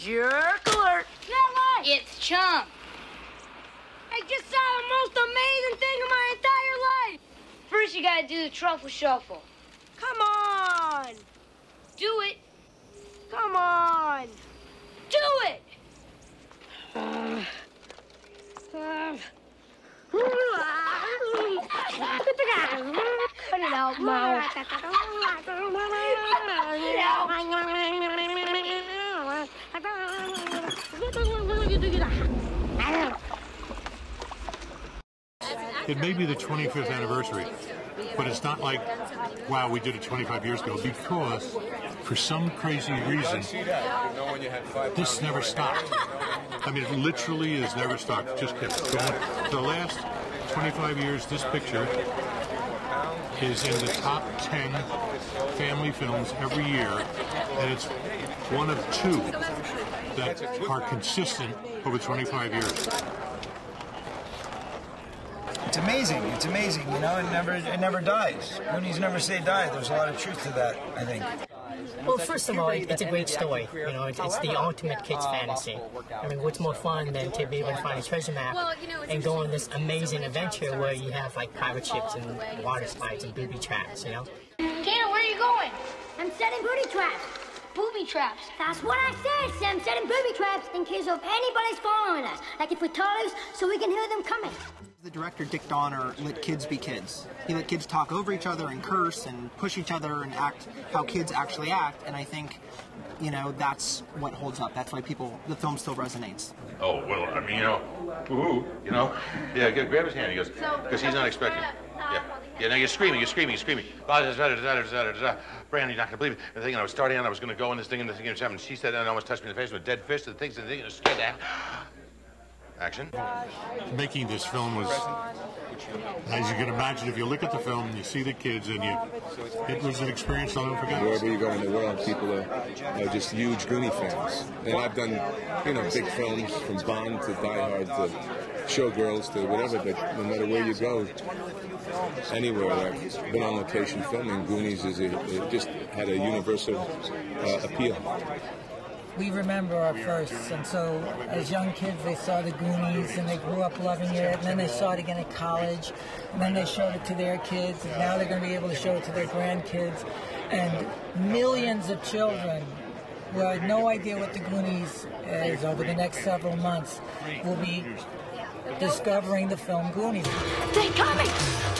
Jerk alert. Not It's Chunk. I just saw the most amazing thing in my entire life. First, you gotta do the truffle shuffle. Come on. Do it. Come on. Do it. Uh, uh, Cut it out, Mo. It may be the 25th anniversary, but it's not like, wow, we did it 25 years ago, because for some crazy reason, this never stopped. I mean, it literally has never stopped. Just kept going. The last 25 years, this picture is in the top 10 family films every year, and it's one of two that are consistent over 25 years. It's amazing. It's amazing. You know, it never it never dies. Goonies never say die. There's a lot of truth to that. I think. Well, first of all, it's a great story. You know, it's, it's the ultimate kid's fantasy. I mean, what's more fun than to be able to find a treasure map and go on this amazing adventure where you have like pirate ships and water slides and booby traps, you know? Tanner, where are you going? I'm setting booby traps. Booby traps. That's what I said, Sam. Setting booby traps in case of anybody's following us. Like if we're toddlers, so we can hear them coming. The director, Dick Donner, let kids be kids. He let kids talk over each other and curse and push each other and act how kids actually act. And I think, you know, that's what holds up. That's why people, the film still resonates. Oh, well, I mean, you know, ooh, you know. Yeah, get, grab his hand. He goes, because he's uh, not expecting. Uh, yeah. Yeah, now you're screaming, you're screaming, you're screaming. Brandon, you're not going to believe it. The thing, I was starting out, I was going to go in this thing, and the thing was happening. She said, and almost touched me in the face with a dead fist, and the things, and the thing, and scared that. Action. Making this film was, as you can imagine, if you look at the film, and you see the kids, and you, it was an experience I'll never forget. Wherever you go in the world, people are, are just huge Goonie fans. And I've done, you know, big films from Bond to Die Hard to Showgirls to whatever, but no matter where you go, anywhere I've been on location filming, Goonies is a, it just had a universal uh, appeal. We remember our firsts, and so as young kids, they saw the Goonies and they grew up loving it, and then they saw it again at college, and then they showed it to their kids, and now they're going to be able to show it to their grandkids, and millions of children who had no idea what the Goonies is over the next several months will be discovering the film Goonies. They're coming!